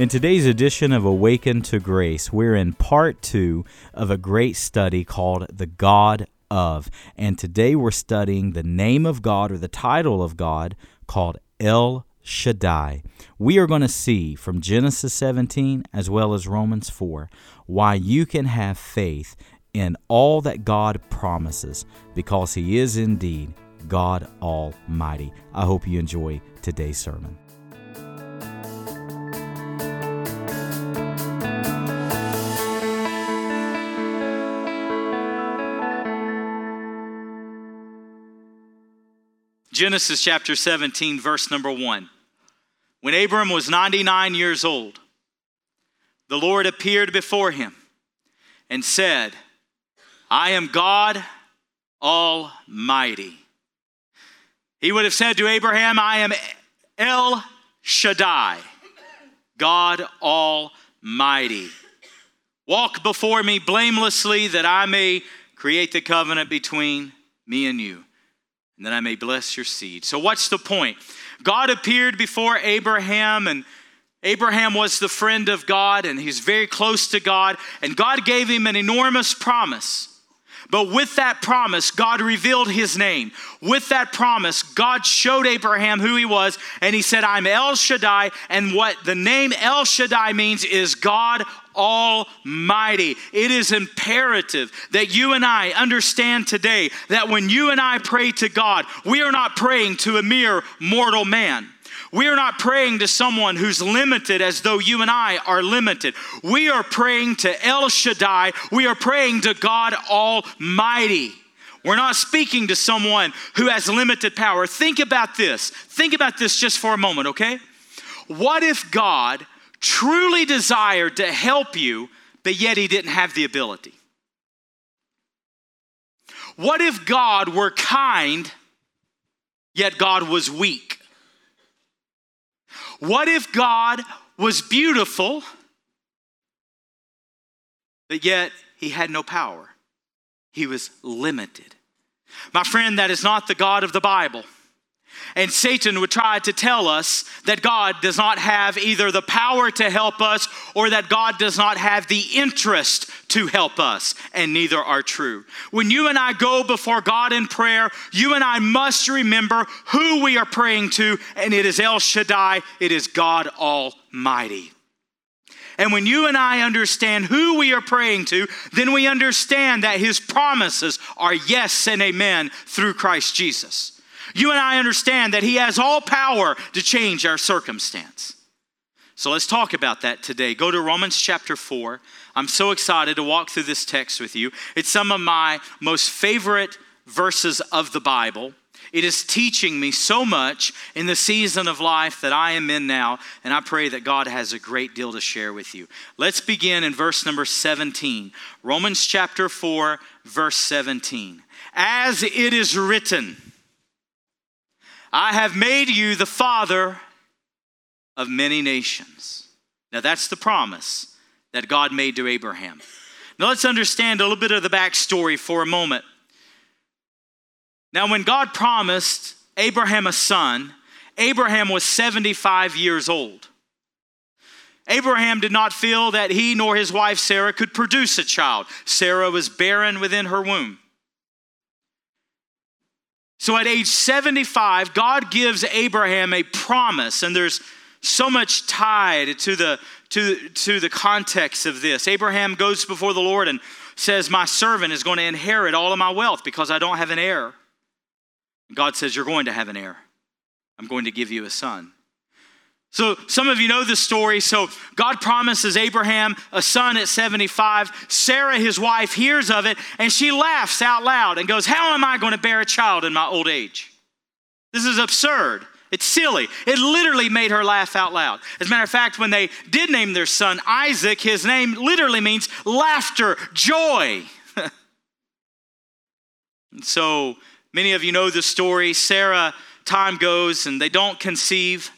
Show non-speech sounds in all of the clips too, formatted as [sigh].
In today's edition of Awaken to Grace, we're in part two of a great study called The God of. And today we're studying the name of God or the title of God called El Shaddai. We are going to see from Genesis 17 as well as Romans 4 why you can have faith in all that God promises because He is indeed God Almighty. I hope you enjoy today's sermon. Genesis chapter 17, verse number 1. When Abram was 99 years old, the Lord appeared before him and said, I am God Almighty. He would have said to Abraham, I am El Shaddai, God Almighty. Walk before me blamelessly that I may create the covenant between me and you and that I may bless your seed. So, what's the point? God appeared before Abraham, and Abraham was the friend of God, and he's very close to God, and God gave him an enormous promise. But with that promise, God revealed his name. With that promise, God showed Abraham who he was, and he said, I'm El Shaddai. And what the name El Shaddai means is God Almighty. It is imperative that you and I understand today that when you and I pray to God, we are not praying to a mere mortal man. We are not praying to someone who's limited as though you and I are limited. We are praying to El Shaddai. We are praying to God Almighty. We're not speaking to someone who has limited power. Think about this. Think about this just for a moment, okay? What if God truly desired to help you, but yet he didn't have the ability? What if God were kind, yet God was weak? What if God was beautiful, but yet he had no power? He was limited. My friend, that is not the God of the Bible. And Satan would try to tell us that God does not have either the power to help us or that God does not have the interest to help us, and neither are true. When you and I go before God in prayer, you and I must remember who we are praying to, and it is El Shaddai, it is God Almighty. And when you and I understand who we are praying to, then we understand that His promises are yes and amen through Christ Jesus. You and I understand that He has all power to change our circumstance. So let's talk about that today. Go to Romans chapter 4. I'm so excited to walk through this text with you. It's some of my most favorite verses of the Bible. It is teaching me so much in the season of life that I am in now, and I pray that God has a great deal to share with you. Let's begin in verse number 17. Romans chapter 4, verse 17. As it is written, I have made you the father of many nations. Now, that's the promise that God made to Abraham. Now, let's understand a little bit of the backstory for a moment. Now, when God promised Abraham a son, Abraham was 75 years old. Abraham did not feel that he nor his wife Sarah could produce a child. Sarah was barren within her womb. So at age 75, God gives Abraham a promise, and there's so much tied to the, to, to the context of this. Abraham goes before the Lord and says, My servant is going to inherit all of my wealth because I don't have an heir. God says, You're going to have an heir. I'm going to give you a son. So, some of you know the story. So, God promises Abraham a son at 75. Sarah, his wife, hears of it and she laughs out loud and goes, How am I going to bear a child in my old age? This is absurd. It's silly. It literally made her laugh out loud. As a matter of fact, when they did name their son Isaac, his name literally means laughter, joy. [laughs] so, many of you know the story. Sarah, time goes and they don't conceive.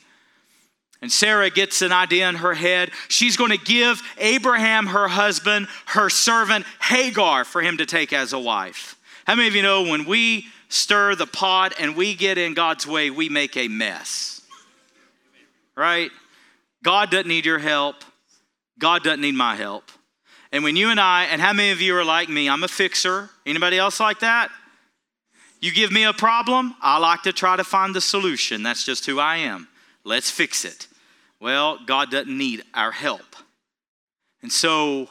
And Sarah gets an idea in her head. She's going to give Abraham, her husband, her servant Hagar for him to take as a wife. How many of you know when we stir the pot and we get in God's way, we make a mess? Right? God doesn't need your help. God doesn't need my help. And when you and I, and how many of you are like me? I'm a fixer. Anybody else like that? You give me a problem, I like to try to find the solution. That's just who I am. Let's fix it. Well, God doesn't need our help. And so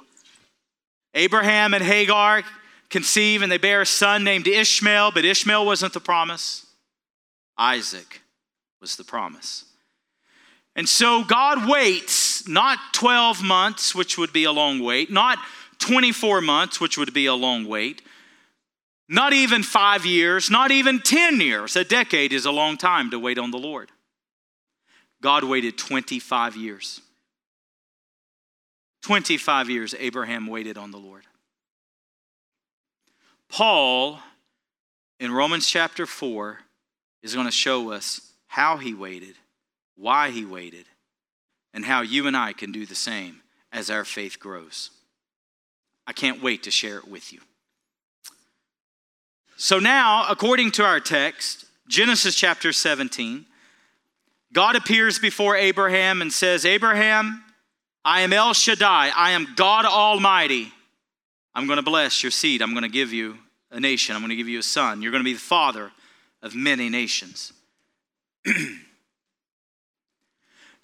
Abraham and Hagar conceive and they bear a son named Ishmael, but Ishmael wasn't the promise. Isaac was the promise. And so God waits not 12 months, which would be a long wait, not 24 months, which would be a long wait, not even five years, not even 10 years. A decade is a long time to wait on the Lord. God waited 25 years. 25 years Abraham waited on the Lord. Paul, in Romans chapter 4, is going to show us how he waited, why he waited, and how you and I can do the same as our faith grows. I can't wait to share it with you. So now, according to our text, Genesis chapter 17, God appears before Abraham and says, Abraham, I am El Shaddai, I am God Almighty. I'm going to bless your seed. I'm going to give you a nation. I'm going to give you a son. You're going to be the father of many nations. [clears throat]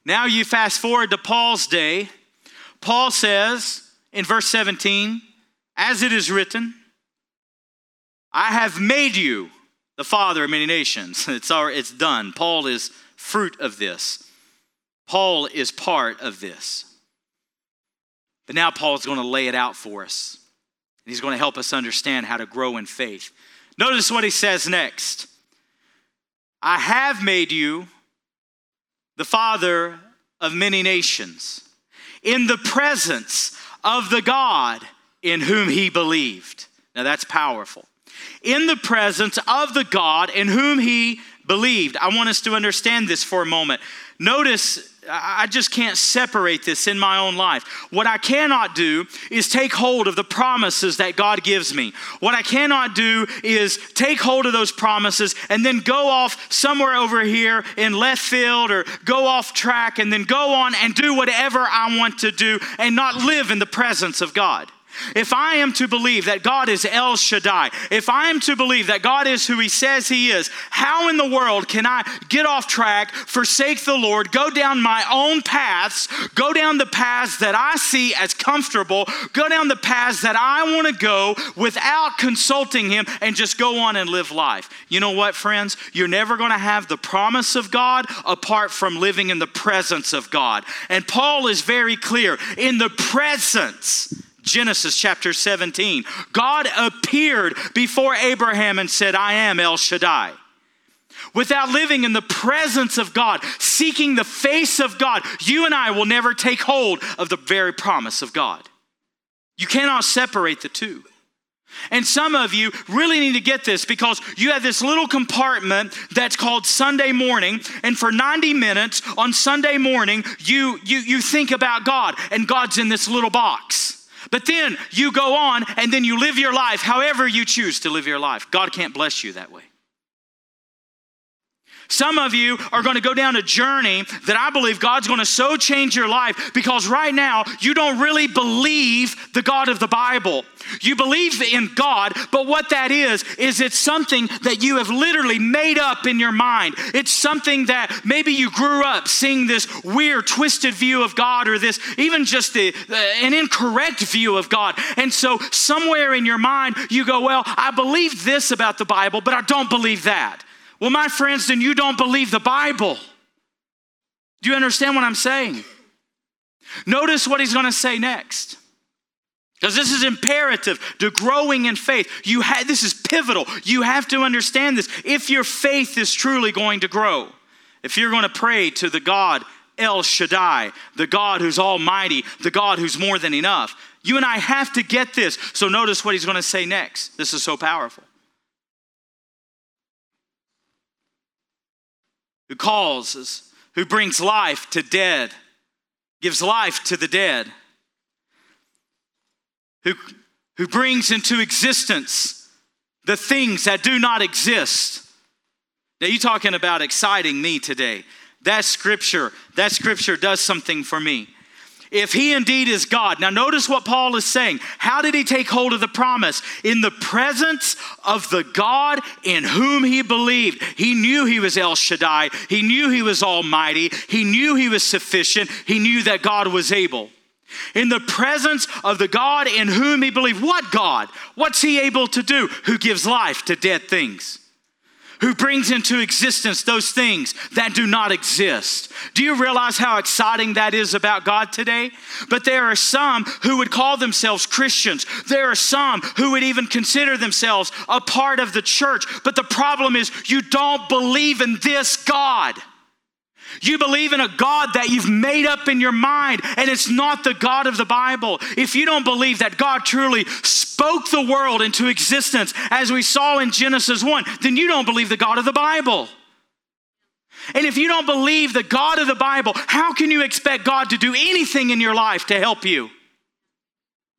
now you fast forward to Paul's day. Paul says in verse 17, as it is written, I have made you the father of many nations. [laughs] It's, our, it's done. Paul is fruit of this. Paul is part of this. But now Paul's going to lay it out for us. And he's going to help us understand how to grow in faith. Notice what he says next I have made you the father of many nations in the presence of the God in whom he believed. Now that's powerful in the presence of the God in whom he believed. I want us to understand this for a moment. Notice, I just can't separate this in my own life. What I cannot do is take hold of the promises that God gives me. What I cannot do is take hold of those promises and then go off somewhere over here in left field or go off track and then go on and do whatever I want to do and not live in the presence of God. If I am to believe that God is El Shaddai, if I am to believe that God is who He says He is, how in the world can I get off track, forsake the Lord, go down my own paths, go down the paths that I see as comfortable, go down the paths that I want to go without consulting Him and just go on and live life? You know what, friends? You're never going to have the promise of God apart from living in the presence of God. And Paul is very clear in the presence Genesis chapter 17. God appeared before Abraham and said, I am El Shaddai. Without living in the presence of God, seeking the face of God, you and I will never take hold of the very promise of God. You cannot separate the two. And some of you really need to get this because you have this little compartment that's called Sunday morning. And for 90 minutes on Sunday morning, you, you, you think about God, and God's in this little box. But then you go on and then you live your life however you choose to live your life. God can't bless you that way. Some of you are going to go down a journey that I believe God's going to so change your life because right now you don't really believe the God of the Bible. You believe in God, but what that is, is it's something that you have literally made up in your mind. It's something that maybe you grew up seeing this weird, twisted view of God or this, even just the, an incorrect view of God. And so somewhere in your mind, you go, Well, I believe this about the Bible, but I don't believe that. Well, my friends, then you don't believe the Bible. Do you understand what I'm saying? Notice what he's going to say next. Because this is imperative to growing in faith. You ha- this is pivotal. You have to understand this if your faith is truly going to grow. If you're going to pray to the God El Shaddai, the God who's almighty, the God who's more than enough, you and I have to get this. So notice what he's going to say next. This is so powerful. Who calls, who brings life to dead, gives life to the dead, who, who brings into existence the things that do not exist. Now, you talking about exciting me today. that scripture, that scripture does something for me. If he indeed is God. Now, notice what Paul is saying. How did he take hold of the promise? In the presence of the God in whom he believed. He knew he was El Shaddai, he knew he was Almighty, he knew he was sufficient, he knew that God was able. In the presence of the God in whom he believed. What God? What's he able to do? Who gives life to dead things who brings into existence those things that do not exist. Do you realize how exciting that is about God today? But there are some who would call themselves Christians. There are some who would even consider themselves a part of the church. But the problem is, you don't believe in this God. You believe in a God that you've made up in your mind, and it's not the God of the Bible. If you don't believe that God truly spoke the world into existence, as we saw in Genesis 1, then you don't believe the God of the Bible. And if you don't believe the God of the Bible, how can you expect God to do anything in your life to help you?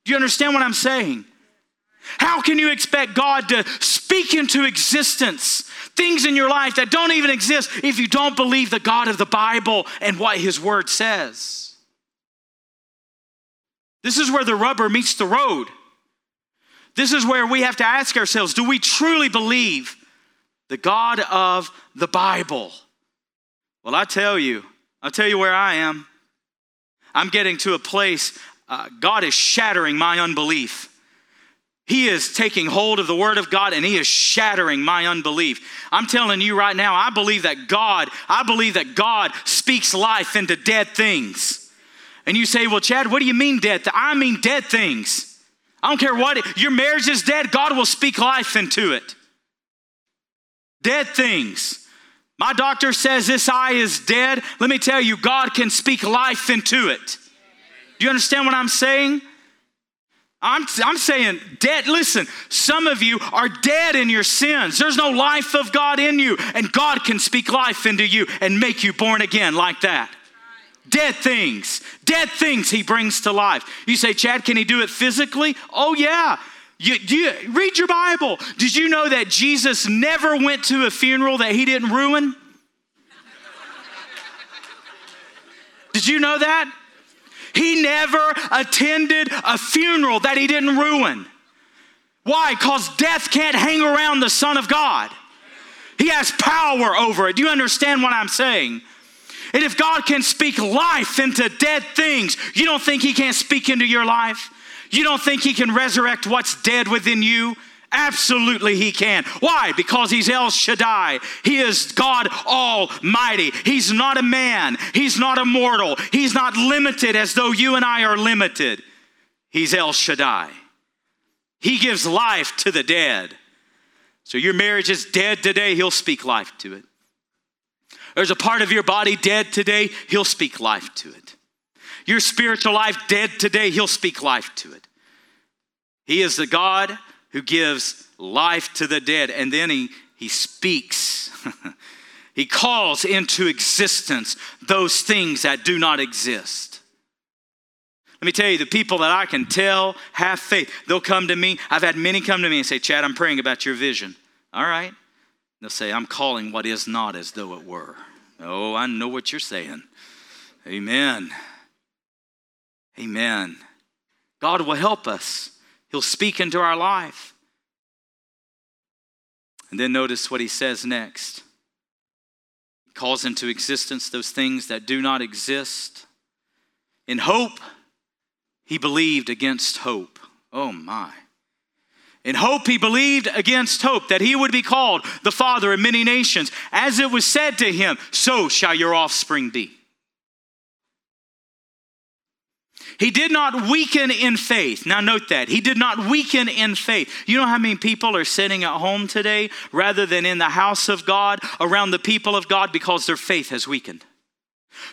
Do you understand what I'm saying? How can you expect God to speak into existence things in your life that don't even exist if you don't believe the God of the Bible and what His Word says? This is where the rubber meets the road. This is where we have to ask ourselves do we truly believe the God of the Bible? Well, I tell you, I'll tell you where I am. I'm getting to a place, uh, God is shattering my unbelief. He is taking hold of the Word of God and He is shattering my unbelief. I'm telling you right now, I believe that God, I believe that God speaks life into dead things. And you say, Well, Chad, what do you mean dead? I mean dead things. I don't care what, your marriage is dead, God will speak life into it. Dead things. My doctor says this eye is dead. Let me tell you, God can speak life into it. Do you understand what I'm saying? I'm, I'm saying dead. Listen, some of you are dead in your sins. There's no life of God in you, and God can speak life into you and make you born again like that. Dead things, dead things He brings to life. You say, Chad, can He do it physically? Oh, yeah. You, you, read your Bible. Did you know that Jesus never went to a funeral that He didn't ruin? Did you know that? He never attended a funeral that he didn't ruin. Why? Because death can't hang around the Son of God. He has power over it. Do you understand what I'm saying? And if God can speak life into dead things, you don't think He can't speak into your life? You don't think He can resurrect what's dead within you? Absolutely, he can. Why? Because he's El Shaddai. He is God Almighty. He's not a man. He's not immortal. He's not limited as though you and I are limited. He's El Shaddai. He gives life to the dead. So your marriage is dead today, he'll speak life to it. There's a part of your body dead today, he'll speak life to it. Your spiritual life dead today, he'll speak life to it. He is the God who gives life to the dead. And then he, he speaks. [laughs] he calls into existence those things that do not exist. Let me tell you, the people that I can tell have faith, they'll come to me. I've had many come to me and say, Chad, I'm praying about your vision. All right. They'll say, I'm calling what is not as though it were. Oh, I know what you're saying. Amen. Amen. God will help us. He'll speak into our life. And then notice what he says next. He calls into existence those things that do not exist. In hope, he believed against hope. Oh my. In hope, he believed against hope that he would be called the father of many nations. As it was said to him, so shall your offspring be. He did not weaken in faith. Now, note that. He did not weaken in faith. You know how many people are sitting at home today rather than in the house of God, around the people of God, because their faith has weakened?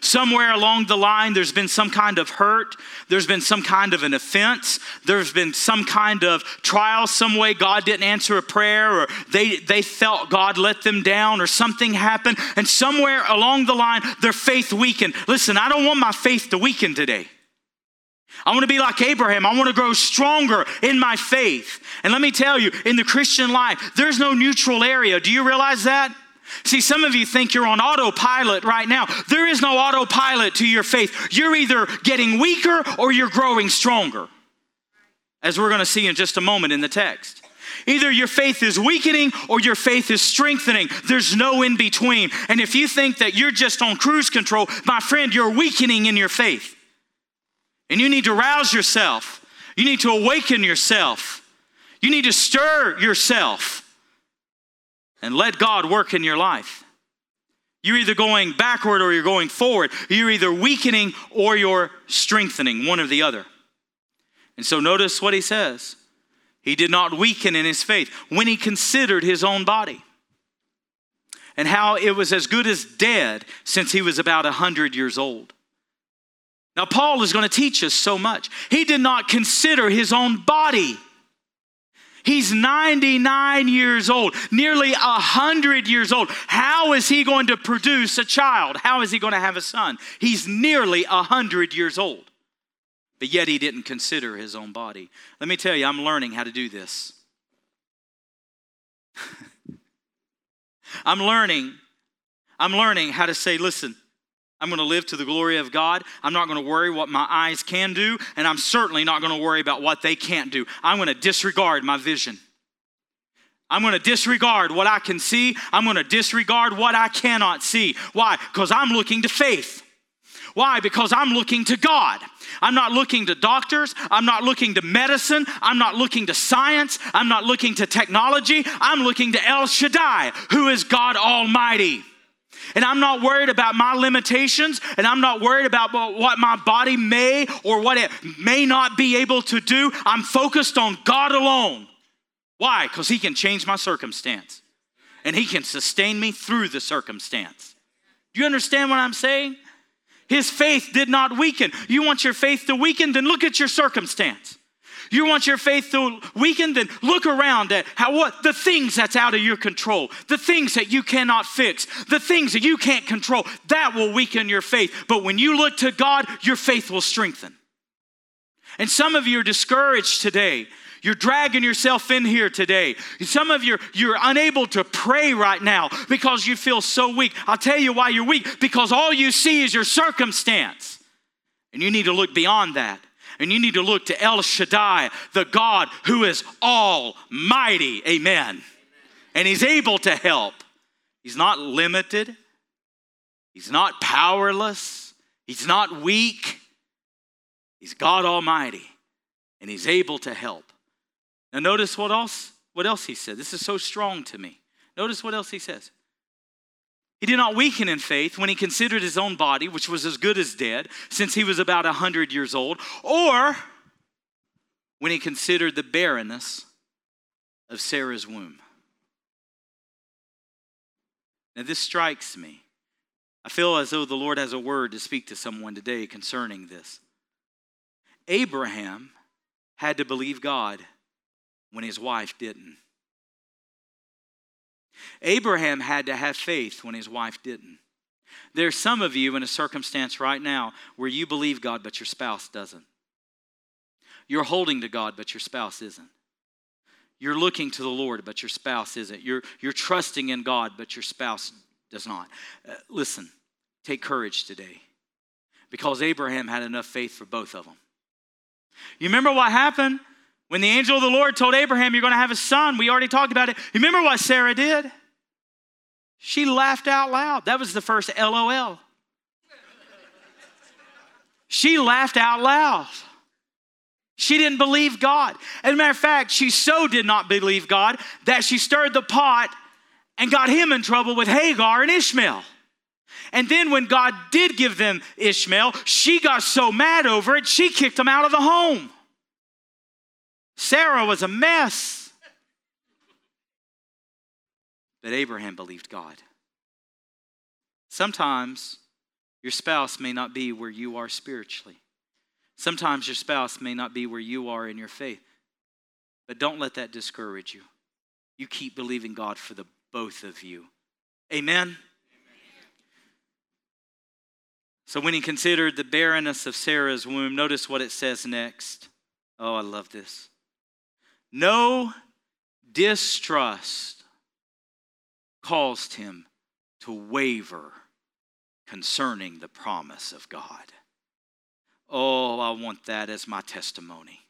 Somewhere along the line, there's been some kind of hurt. There's been some kind of an offense. There's been some kind of trial, some way God didn't answer a prayer, or they, they felt God let them down, or something happened. And somewhere along the line, their faith weakened. Listen, I don't want my faith to weaken today. I want to be like Abraham. I want to grow stronger in my faith. And let me tell you, in the Christian life, there's no neutral area. Do you realize that? See, some of you think you're on autopilot right now. There is no autopilot to your faith. You're either getting weaker or you're growing stronger, as we're going to see in just a moment in the text. Either your faith is weakening or your faith is strengthening. There's no in between. And if you think that you're just on cruise control, my friend, you're weakening in your faith. And you need to rouse yourself. You need to awaken yourself. You need to stir yourself and let God work in your life. You're either going backward or you're going forward. You're either weakening or you're strengthening, one or the other. And so notice what he says. He did not weaken in his faith when he considered his own body and how it was as good as dead since he was about 100 years old. Now, Paul is going to teach us so much. He did not consider his own body. He's 99 years old, nearly 100 years old. How is he going to produce a child? How is he going to have a son? He's nearly 100 years old but yet he didn't consider his own body. Let me tell you, I'm learning how to do this. [laughs] I'm learning, I'm learning how to say, listen, I'm going to live to the glory of God. I'm not going to worry what my eyes can do, and I'm certainly not going to worry about what they can't do. I'm going to disregard my vision. I'm going to disregard what I can see. I'm going to disregard what I cannot see. Why? Because I'm looking to faith. Why? Because I'm looking to God. I'm not looking to doctors. I'm not looking to medicine. I'm not looking to science. I'm not looking to technology. I'm looking to El Shaddai, who is God Almighty. And I'm not worried about my limitations, and I'm not worried about what my body may or what it may not be able to do. I'm focused on God alone. Why? Because He can change my circumstance, and He can sustain me through the circumstance. Do you understand what I'm saying? His faith did not weaken. You want your faith to weaken? Then look at your circumstance. You want your faith to weaken? Then look around at how what the things that's out of your control, the things that you cannot fix, the things that you can't control. That will weaken your faith. But when you look to God, your faith will strengthen. And some of you are discouraged today you're dragging yourself in here today. Some of you, you're unable to pray right now because you feel so weak. I'll tell you why you're weak because all you see is your circumstance. And you need to look beyond that. And you need to look to El Shaddai, the God who is almighty. Amen. And He's able to help. He's not limited, He's not powerless, He's not weak. He's God Almighty, and He's able to help. Now notice what else what else he said. This is so strong to me. Notice what else he says. He did not weaken in faith when he considered his own body, which was as good as dead, since he was about a 100 years old, or when he considered the barrenness of Sarah's womb. Now, this strikes me. I feel as though the Lord has a word to speak to someone today concerning this. Abraham had to believe God when his wife didn't. Abraham had to have faith when his wife didn't. There's some of you in a circumstance right now where you believe God, but your spouse doesn't. You're holding to God, but your spouse isn't. You're looking to the Lord, but your spouse isn't. You're, you're trusting in God, but your spouse does not. Uh, listen, take courage today because Abraham had enough faith for both of them. You remember what happened when the angel of the Lord told Abraham, You're going to have a son, we already talked about it. Remember what Sarah did? She laughed out loud. That was the first LOL. She laughed out loud. She didn't believe God. As a matter of fact, she so did not believe God that she stirred the pot and got him in trouble with Hagar and Ishmael. And then when God did give them Ishmael, she got so mad over it, she kicked him out of the home. Sarah was a mess. But Abraham believed God. Sometimes your spouse may not be where you are spiritually. Sometimes your spouse may not be where you are in your faith. But don't let that discourage you. You keep believing God for the both of you. Amen. So when he considered the barrenness of Sarah's womb, notice what it says next. Oh, I love this. No distrust caused him to waver concerning the promise of God. Oh, I want that as my testimony.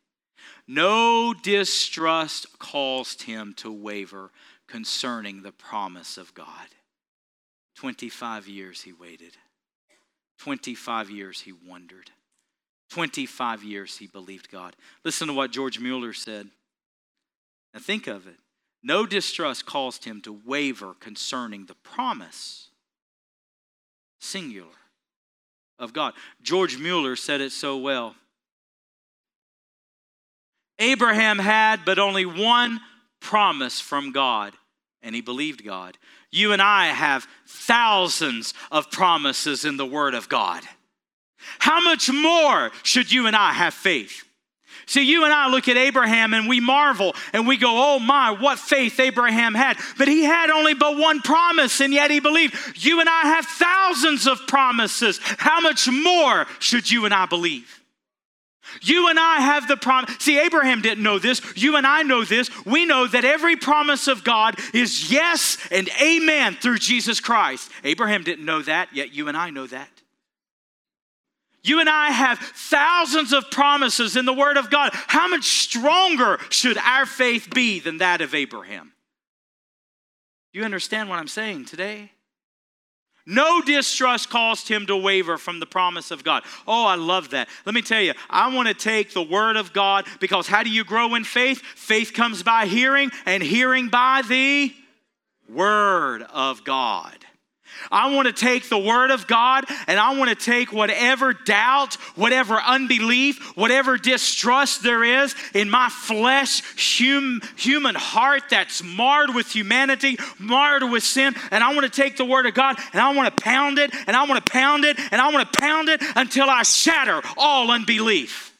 No distrust caused him to waver concerning the promise of God. 25 years he waited. 25 years he wondered. 25 years he believed God. Listen to what George Mueller said. Now think of it. No distrust caused him to waver concerning the promise, singular, of God. George Mueller said it so well. Abraham had but only one promise from God, and he believed God. You and I have thousands of promises in the Word of God. How much more should you and I have faith? See, you and I look at Abraham and we marvel and we go, oh my, what faith Abraham had. But he had only but one promise and yet he believed. You and I have thousands of promises. How much more should you and I believe? You and I have the promise. See, Abraham didn't know this. You and I know this. We know that every promise of God is yes and amen through Jesus Christ. Abraham didn't know that, yet you and I know that. You and I have thousands of promises in the Word of God. How much stronger should our faith be than that of Abraham? Do you understand what I'm saying today? No distrust caused him to waver from the promise of God. Oh, I love that. Let me tell you, I want to take the word of God because how do you grow in faith? Faith comes by hearing, and hearing by the word of God. I want to take the Word of God and I want to take whatever doubt, whatever unbelief, whatever distrust there is in my flesh, hum, human heart that's marred with humanity, marred with sin, and I want to take the Word of God and I want to pound it and I want to pound it and I want to pound it until I shatter all unbelief.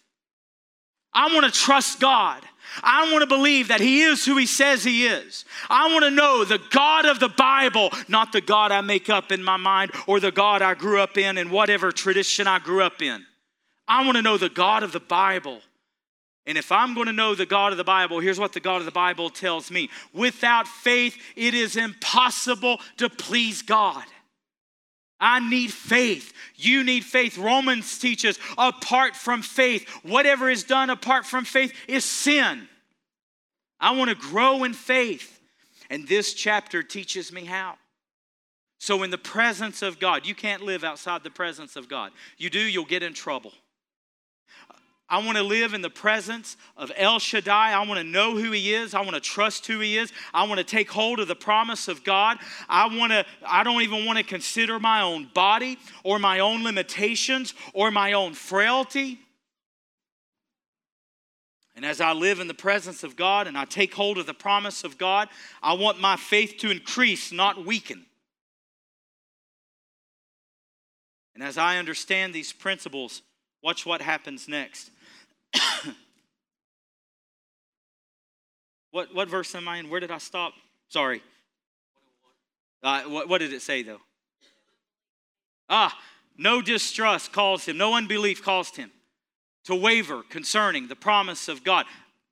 I want to trust God. I want to believe that He is who He says He is. I want to know the God of the Bible, not the God I make up in my mind or the God I grew up in and whatever tradition I grew up in. I want to know the God of the Bible. And if I'm going to know the God of the Bible, here's what the God of the Bible tells me without faith, it is impossible to please God. I need faith. You need faith. Romans teaches apart from faith, whatever is done apart from faith is sin. I want to grow in faith. And this chapter teaches me how. So, in the presence of God, you can't live outside the presence of God. You do, you'll get in trouble. I want to live in the presence of El Shaddai. I want to know who he is. I want to trust who he is. I want to take hold of the promise of God. I want to I don't even want to consider my own body or my own limitations or my own frailty. And as I live in the presence of God and I take hold of the promise of God, I want my faith to increase, not weaken. And as I understand these principles, watch what happens next. [coughs] what, what verse am I in? Where did I stop? Sorry. Uh, what, what did it say, though? Ah, no distrust caused him, no unbelief caused him to waver concerning the promise of God.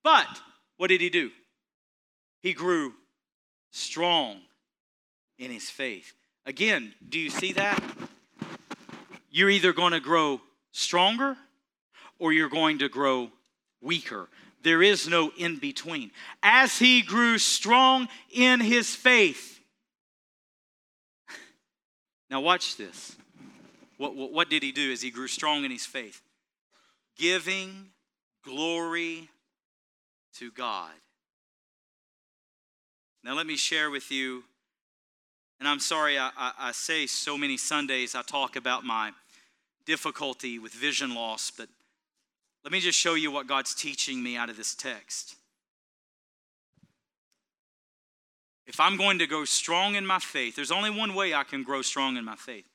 But what did he do? He grew strong in his faith. Again, do you see that? You're either going to grow stronger or you're going to grow weaker. There is no in between. As he grew strong in his faith. [laughs] Now, watch this. What, what, what, did he do as he grew strong in his faith? Giving glory to God. Now, let me share with you, and I'm sorry I, I, I say so many Sundays I talk about my difficulty with vision loss, but let me just show you what God's teaching me out of this text. If I'm going to go strong in my faith, there's only one way I can grow strong in my faith.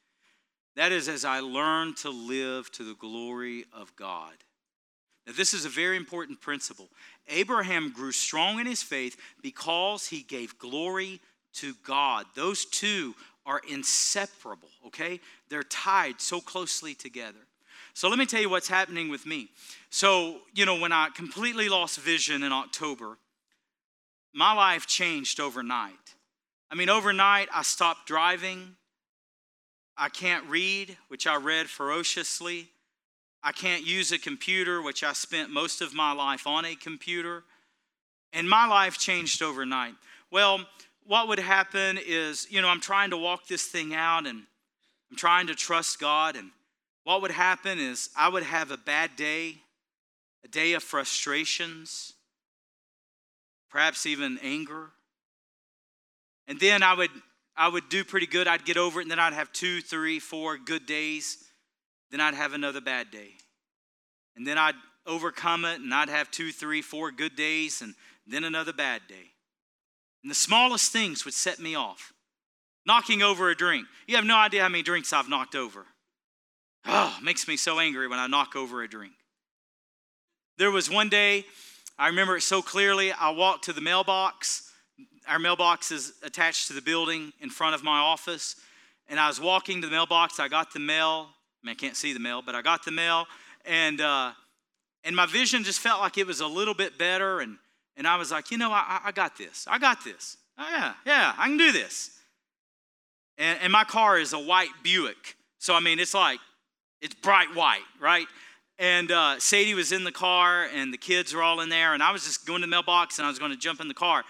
That is as I learn to live to the glory of God. Now, this is a very important principle. Abraham grew strong in his faith because he gave glory to God. Those two are inseparable, okay? They're tied so closely together. So let me tell you what's happening with me. So, you know, when I completely lost vision in October, my life changed overnight. I mean, overnight, I stopped driving. I can't read, which I read ferociously. I can't use a computer, which I spent most of my life on a computer. And my life changed overnight. Well, what would happen is, you know, I'm trying to walk this thing out and I'm trying to trust God. And what would happen is I would have a bad day, a day of frustrations, perhaps even anger. And then I would I would do pretty good. I'd get over it, and then I'd have two, three, four good days. Then I'd have another bad day. And then I'd overcome it, and I'd have two, three, four good days, and then another bad day. And the smallest things would set me off. Knocking over a drink. You have no idea how many drinks I've knocked over. Oh, makes me so angry when I knock over a drink. There was one day, I remember it so clearly. I walked to the mailbox. Our mailbox is attached to the building in front of my office. And I was walking to the mailbox. I got the mail. I, mean, I can't see the mail, but I got the mail. And, uh, and my vision just felt like it was a little bit better. And, and I was like, you know, I, I got this. I got this. Oh, yeah, yeah, I can do this. And, and my car is a white Buick. So, I mean, it's like, it's bright white, right? And uh, Sadie was in the car, and the kids were all in there, and I was just going to the mailbox, and I was going to jump in the car.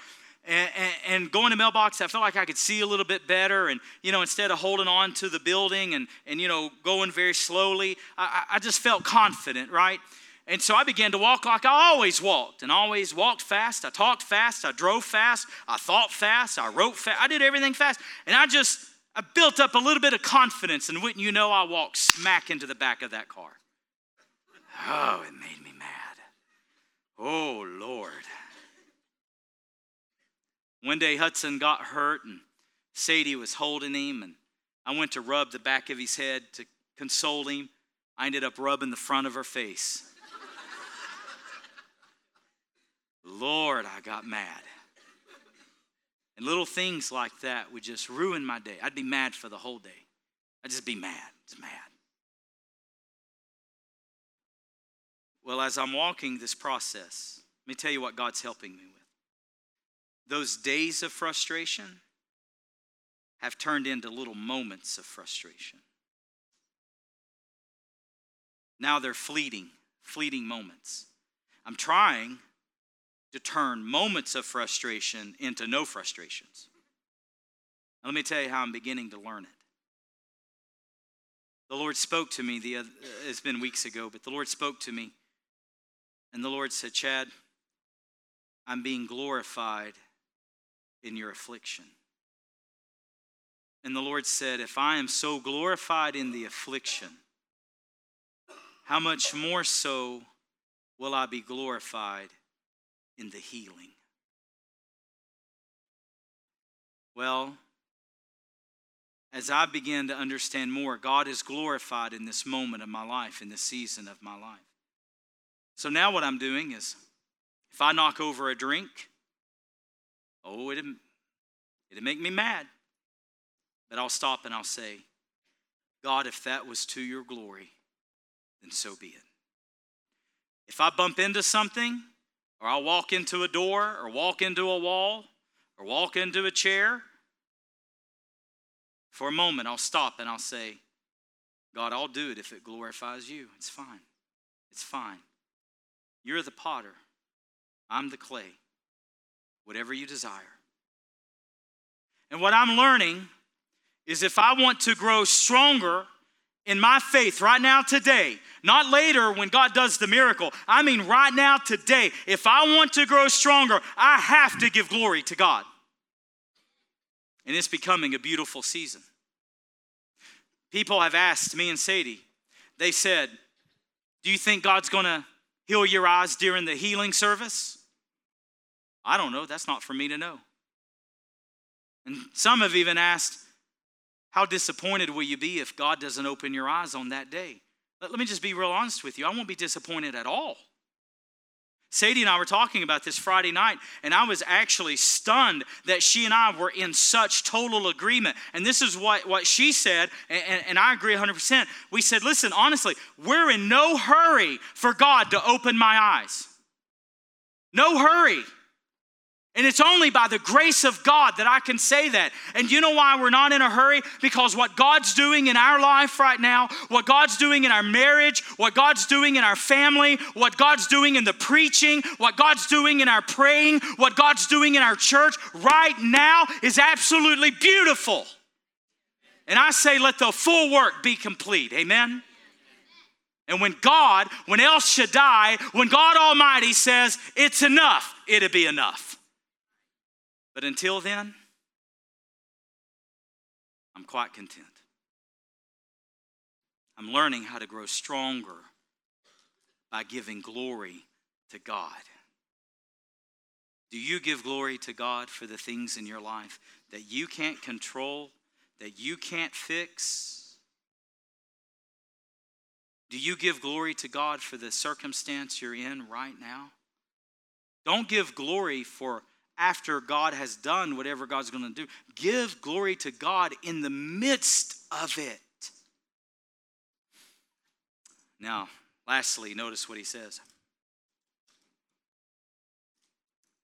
And, and, and, going to mailbox, I felt like I could see a little bit better. And, you know, instead of holding on to the building and, and you know, going very slowly, I, I just felt confident, right? And so I began to walk like I always walked and always walked fast. I talked fast. I drove fast. I thought fast. I wrote fast. I did everything fast. And I just, I built up a little bit of confidence, and wouldn't you know, I walked smack into the back of that car. Oh, it made me mad. Oh, Lord. One day, Hudson got hurt, and Sadie was holding him, and I went to rub the back of his head to console him. I ended up rubbing the front of her face. [laughs] Lord, I got mad. And little things like that would just ruin my day. I'd be mad for the whole day. I'd just be mad. It's mad. Well, as I'm walking this process, let me tell you what God's helping me with. Those days of frustration have turned into little moments of frustration. Now they're fleeting, fleeting moments. I'm trying to turn moments of frustration into no frustrations. Now, let me tell you how I'm beginning to learn it. The Lord spoke to me, the, it's been weeks ago, but the Lord spoke to me, and the Lord said, Chad, I'm being glorified in your affliction. And the Lord said, If I am so glorified in the affliction, how much more so will I be glorified in the healing. Well, as I begin to understand more, God is glorified in this moment of my life, in this season of my life. So now what I'm doing is if I knock over a drink, oh, it'd, it'd make me mad. But I'll stop and I'll say, God, if that was to your glory, then so be it. If I bump into something or I'll walk into a door, or walk into a wall, or walk into a chair. For a moment, I'll stop and I'll say, God, I'll do it if it glorifies you. It's fine. It's fine. You're the potter, I'm the clay. Whatever you desire. And what I'm learning is if I want to grow stronger in my faith right now, today, not later when God does the miracle. I mean, right now, today, if I want to grow stronger, I have to give glory to God. And it's becoming a beautiful season. People have asked me and Sadie, they said, Do you think God's gonna heal your eyes during the healing service? I don't know. That's not for me to know. And some have even asked, how disappointed will you be if God doesn't open your eyes on that day? Let, me just be real honest with you. I won't be disappointed at all. Sadie and I were talking about this Friday night, and I was actually stunned that she and I were in such total agreement. And this is what, what she said, and, and I agree 100%. We said, listen, honestly, we're in no hurry for God to open my eyes. No hurry. And it's only by the grace of God that I can say that. And you know why we're not in a hurry? Because what God's doing in our life right now, what God's doing in our marriage, what God's doing in our family, what God's doing in the preaching, what God's doing in our praying, what God's doing in our church right now is absolutely beautiful. And I say, let the full work be complete. Amen? And when God, when El Shaddai, when God Almighty says, it's enough, it'll be enough. But until then, I'm quite content. I'm learning how to grow stronger by giving glory to God. Do you give glory to God for the things in your life that you can't control, that you can't fix? Do you give glory to God for the circumstance you're in right now? Don't give glory for after God has done whatever God's going to do. Give glory to God in the midst of it. Now, lastly, notice what he says.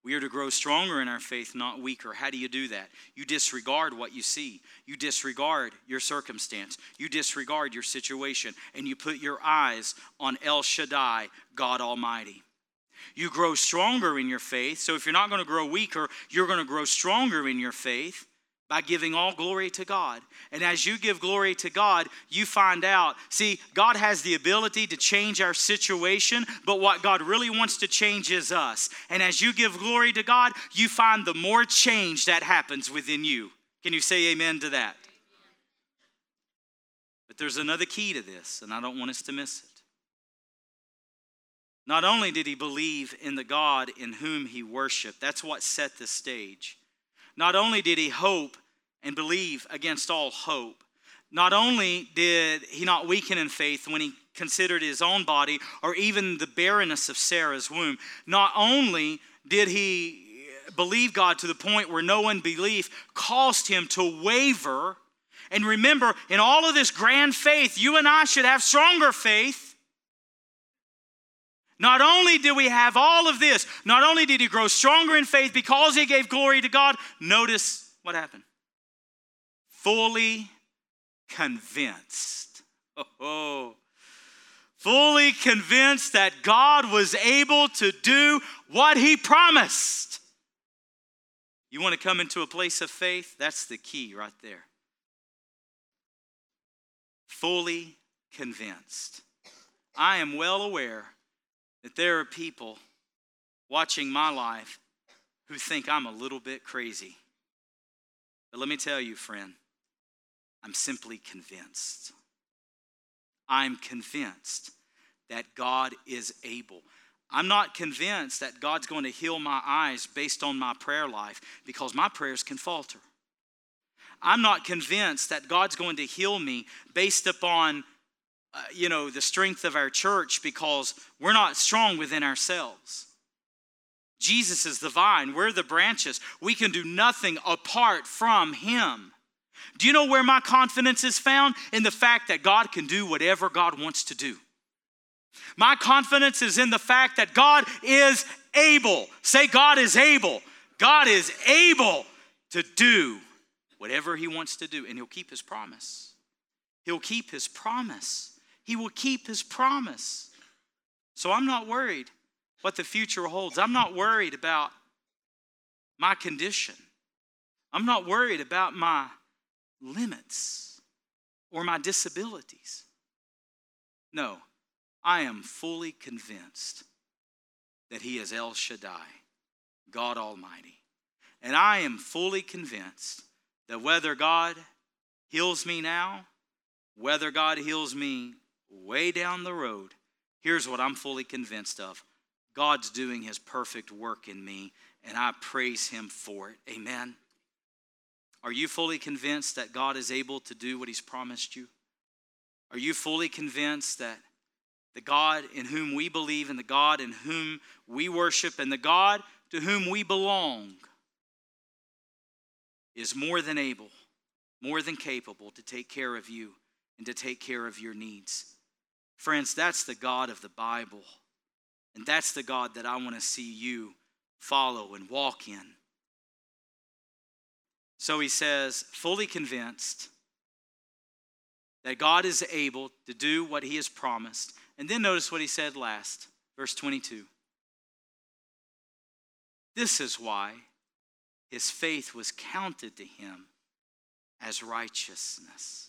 We are to grow stronger in our faith, not weaker. How do you do that? You disregard what you see. You disregard your circumstance. You disregard your situation. And you put your eyes on El Shaddai, God Almighty. You grow stronger in your faith. So if you're not going to grow weaker, you're going to grow stronger in your faith by giving all glory to God. And as you give glory to God, you find out see, God has the ability to change our situation, but what God really wants to change is us. And as you give glory to God, you find the more change that happens within you. Can you say amen to that? But there's another key to this, and I don't want us to miss it. Not only did he believe in the God in whom he worshiped, that's what set the stage. Not only did he hope and believe against all hope, not only did he not weaken in faith when he considered his own body or even the barrenness of Sarah's womb, not only did he believe God to the point where no unbelief caused him to waver. And remember, in all of this grand faith, you and I should have stronger faith not only did we have all of this, not only did he grow stronger in faith because he gave glory to God, notice what happened. Fully convinced. [laughs] Oh, oh, fully convinced that God was able to do what he promised. You want to come into a place of faith? That's the key right there. Fully convinced. I am well aware that there are people watching my life who think I'm a little bit crazy. But let me tell you, friend, I'm simply convinced. I'm convinced that God is able. I'm not convinced that God's going to heal my eyes based on my prayer life because my prayers can falter. I'm not convinced that God's going to heal me based upon uh, you know, the strength of our church because we're not strong within ourselves. Jesus is the vine, we're the branches. We can do nothing apart from Him. Do you know where my confidence is found? In the fact that God can do whatever God wants to do. My confidence is in the fact that God is able. Say, God is able. God is able to do whatever He wants to do, and He'll keep His promise. He'll keep His promise. He will keep his promise. So I'm not worried what the future holds. I'm not worried about my condition. I'm not worried about my limits or my disabilities. No, I am fully convinced that He is El Shaddai, God Almighty. And I am fully convinced that whether God heals me now, whether God heals me way down the road, here's what I'm fully convinced of God's doing his perfect work in me, and I praise him for it. Amen. Are you fully convinced that God is able to do what he's promised you? Are you fully convinced that the God in whom we believe and the God in whom we worship and the God to whom we belong is more than able, more than capable to take care of you and to take care of your needs? Friends, that's the God of the Bible. And that's the God that I want to see you follow and walk in. So he says, fully convinced that God is able to do what he has promised. And then notice what he said last, verse 22. This is why his faith was counted to him as righteousness.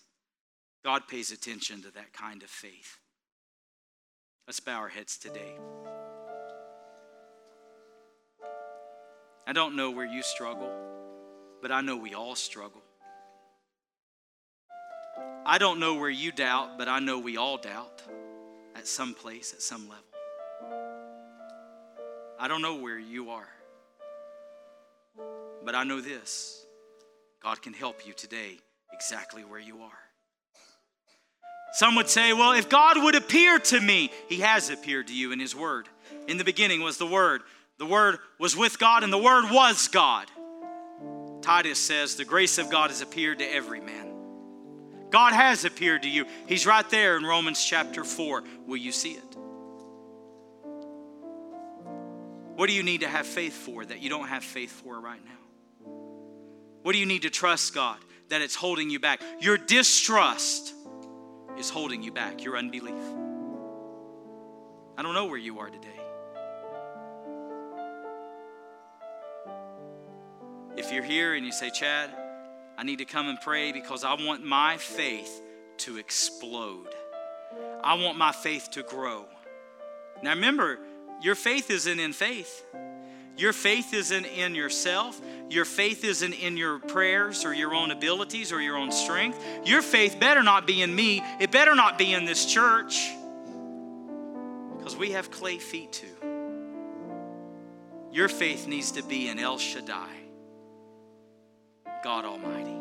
God pays attention to that kind of faith. Let's bow our heads today. I don't know where you struggle, but I know we all struggle. I don't know where you doubt, but I know we all doubt at some place, at some level. I don't know where you are, but I know this God can help you today exactly where you are. Some would say, well, if God would appear to me, He has appeared to you in His Word. In the beginning was the Word. The Word was with God, and the Word was God. Titus says, the grace of God has appeared to every man. God has appeared to you. He's right there in Romans chapter 4. Will you see it? What do you need to have faith for that you don't have faith for right now? What do you need to trust God that it's holding you back? Your distrust is holding you back, your unbelief. I don't know where you are today. If you're here and you say, Chad, I need to come and pray because I want my faith to explode. I want my faith to grow. Now remember, your faith isn't in faith. Your faith isn't in yourself. Your faith isn't in your prayers or your own abilities or your own strength. Your faith better not be in me. It better not be in this church. Because we have clay feet too. Your faith needs to be in El Shaddai, God Almighty.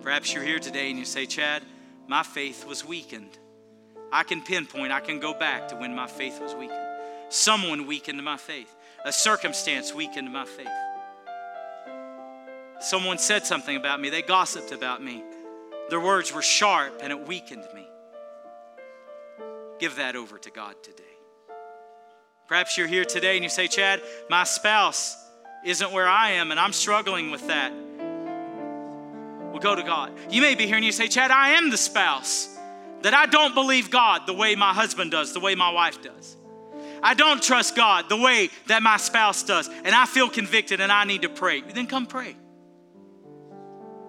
Perhaps you're here today and you say, Chad, my faith was weakened. I can pinpoint, I can go back to when my faith was weakened. Someone weakened my faith a circumstance weakened my faith. Someone said something about me, they gossiped about me. Their words were sharp and it weakened me. Give that over to God today. Perhaps you're here today and you say, Chad, my spouse isn't where I am and I'm struggling with that. Well, go to God. You may be here and you say, Chad, I am the spouse that I don't believe God the way my husband does, the way my wife does. I don't trust God the way that my spouse does, and I feel convicted and I need to pray, then come pray.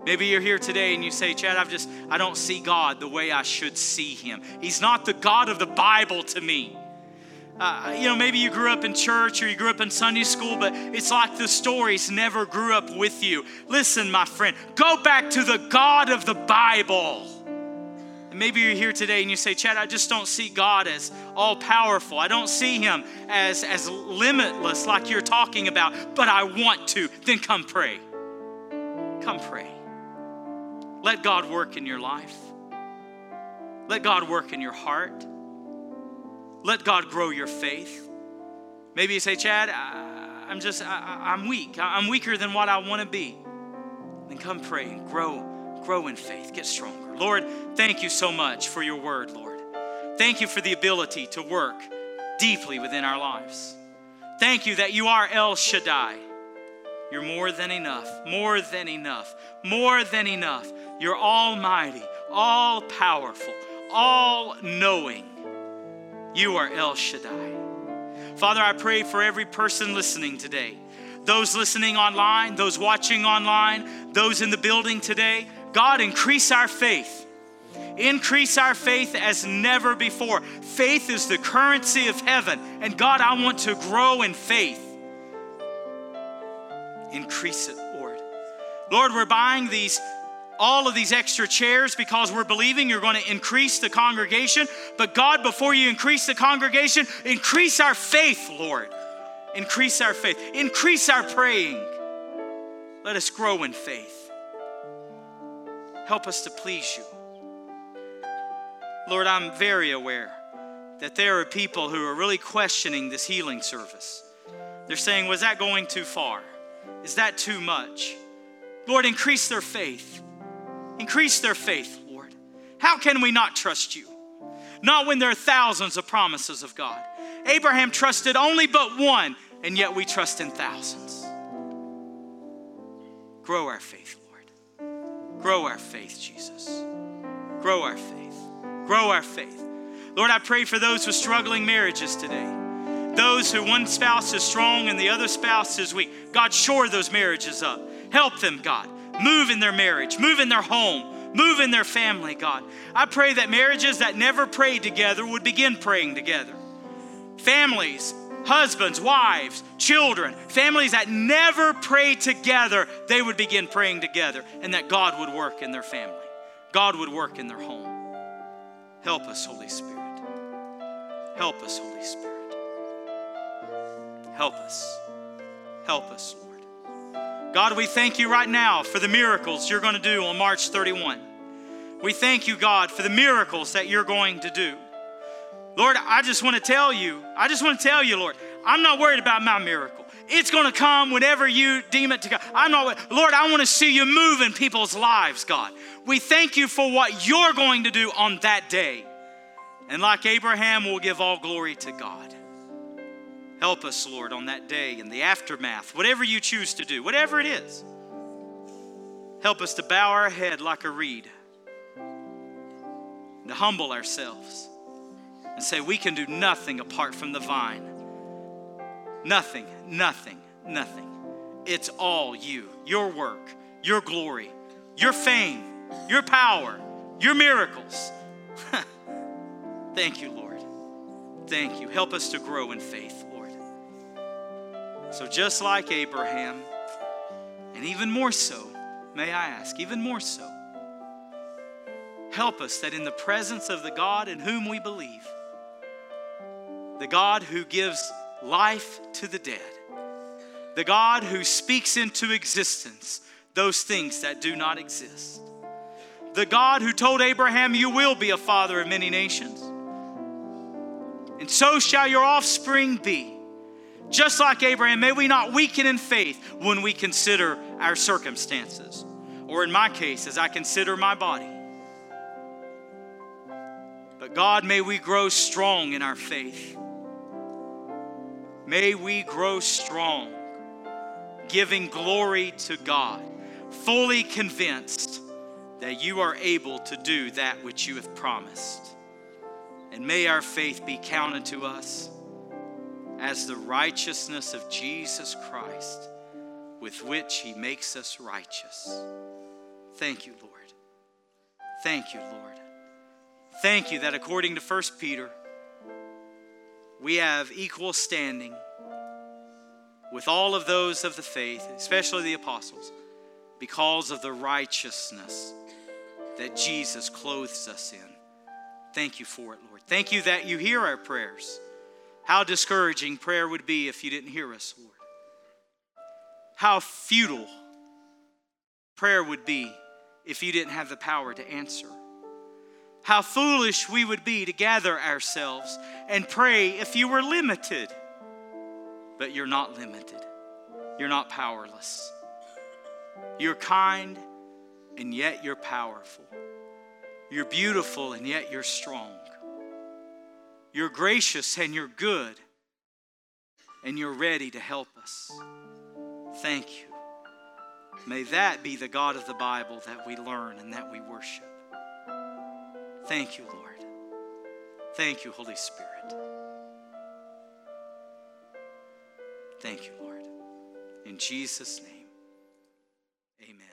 Maybe you're here today and you say, Chad, I've just, I don't see God the way I should see Him. He's not the God of the Bible to me. Uh, you know, maybe you grew up in church or you grew up in Sunday school, but it's like the stories never grew up with you. Listen, my friend, go back to the God of the Bible. And maybe you're here today and you say, Chad, I just don't see God as all powerful. I don't see him as, as limitless like you're talking about, but I want to. Then come pray. Come pray. Let God work in your life. Let God work in your heart. Let God grow your faith. Maybe you say, Chad, I, am just, I, I'm weak. I'm weaker than what I want to be. Then come pray and grow, grow in faith. Get stronger. Lord, thank you so much for your word, Lord. Thank you for the ability to work deeply within our lives. Thank you that you are El Shaddai. You're more than enough, more than enough, more than enough. You're almighty, all powerful, all knowing. You are El Shaddai. Father, I pray for every person listening today, those listening online, those watching online, those in the building today. God, increase our faith. Increase our faith as never before. Faith is the currency of heaven. And God, I want to grow in faith. Increase it, Lord. Lord, we're buying these all of these extra chairs because we're believing you're going to increase the congregation. But God, before you increase the congregation, increase our faith, Lord. Increase our faith. Increase our praying. Let us grow in faith. Help us to please you. Lord, I'm very aware that there are people who are really questioning this healing service. They're saying, Was that going too far? Is that too much? Lord, increase their faith. Increase their faith, Lord. How can we not trust you? Not when there are thousands of promises of God. Abraham trusted only but one, and yet we trust in thousands. Grow our faith. Grow our faith, Jesus. Grow our faith. Grow our faith. Lord, I pray for those with struggling marriages today. Those who one spouse is strong and the other spouse is weak. God, shore those marriages up. Help them, God. Move in their marriage, move in their home, move in their family, God. I pray that marriages that never prayed together would begin praying together. Families, husbands, wives, children, families that never pray together, they would begin praying together and that God would work in their family. God would work in their home. Help us, Holy Spirit. Help us, Holy Spirit. Help us. Help us, Lord. God, we thank you right now for the miracles you're going to do on March 31. We thank you, God, for the miracles that you're going to do. Lord, I just want to tell you, I just want to tell you, Lord, I'm not worried about my miracle. It's going to come whenever you deem it to come. I'm not, Lord, I want to see you move in people's lives, God. We thank you for what you're going to do on that day. And like Abraham, we'll give all glory to God. Help us, Lord, on that day in the aftermath, whatever you choose to do, whatever it is. Help us to bow our head like a reed, to humble ourselves, and say, We can do nothing apart from the vine. Nothing, nothing, nothing. It's all you, your work, your glory, your fame, your power, your miracles. [laughs] Thank you, Lord. Thank you. Help us to grow in faith. Lord. So, just like Abraham, and even more so, may I ask, even more so, help us that in the presence of the God in whom we believe, the God who gives life to the dead, the God who speaks into existence those things that do not exist, the God who told Abraham, You will be a father of many nations, and so shall your offspring be. Just like Abraham, may we not weaken in faith when we consider our circumstances, or in my case, as I consider my body. But God, may we grow strong in our faith. May we grow strong, giving glory to God, fully convinced that you are able to do that which you have promised. And may our faith be counted to us as the righteousness of Jesus Christ with which he makes us righteous. Thank you, Lord. Thank you, Lord. Thank you that according to 1 Peter, we have equal standing with all of those of the faith, especially the apostles, because of the righteousness that Jesus clothes us in. Thank you for it, Lord. Thank you that you hear our prayers. How discouraging prayer would be if you didn't hear us, Lord. How futile prayer would be if you didn't have the power to answer. How foolish we would be to gather ourselves and pray if you were limited. But you're not limited, you're not powerless. You're kind, and yet you're powerful. You're beautiful, and yet you're strong. You're gracious and you're good, and you're ready to help us. Thank you. May that be the God of the Bible that we learn and that we worship. Thank you, Lord. Thank you, Holy Spirit. Thank you, Lord. In Jesus' name, amen.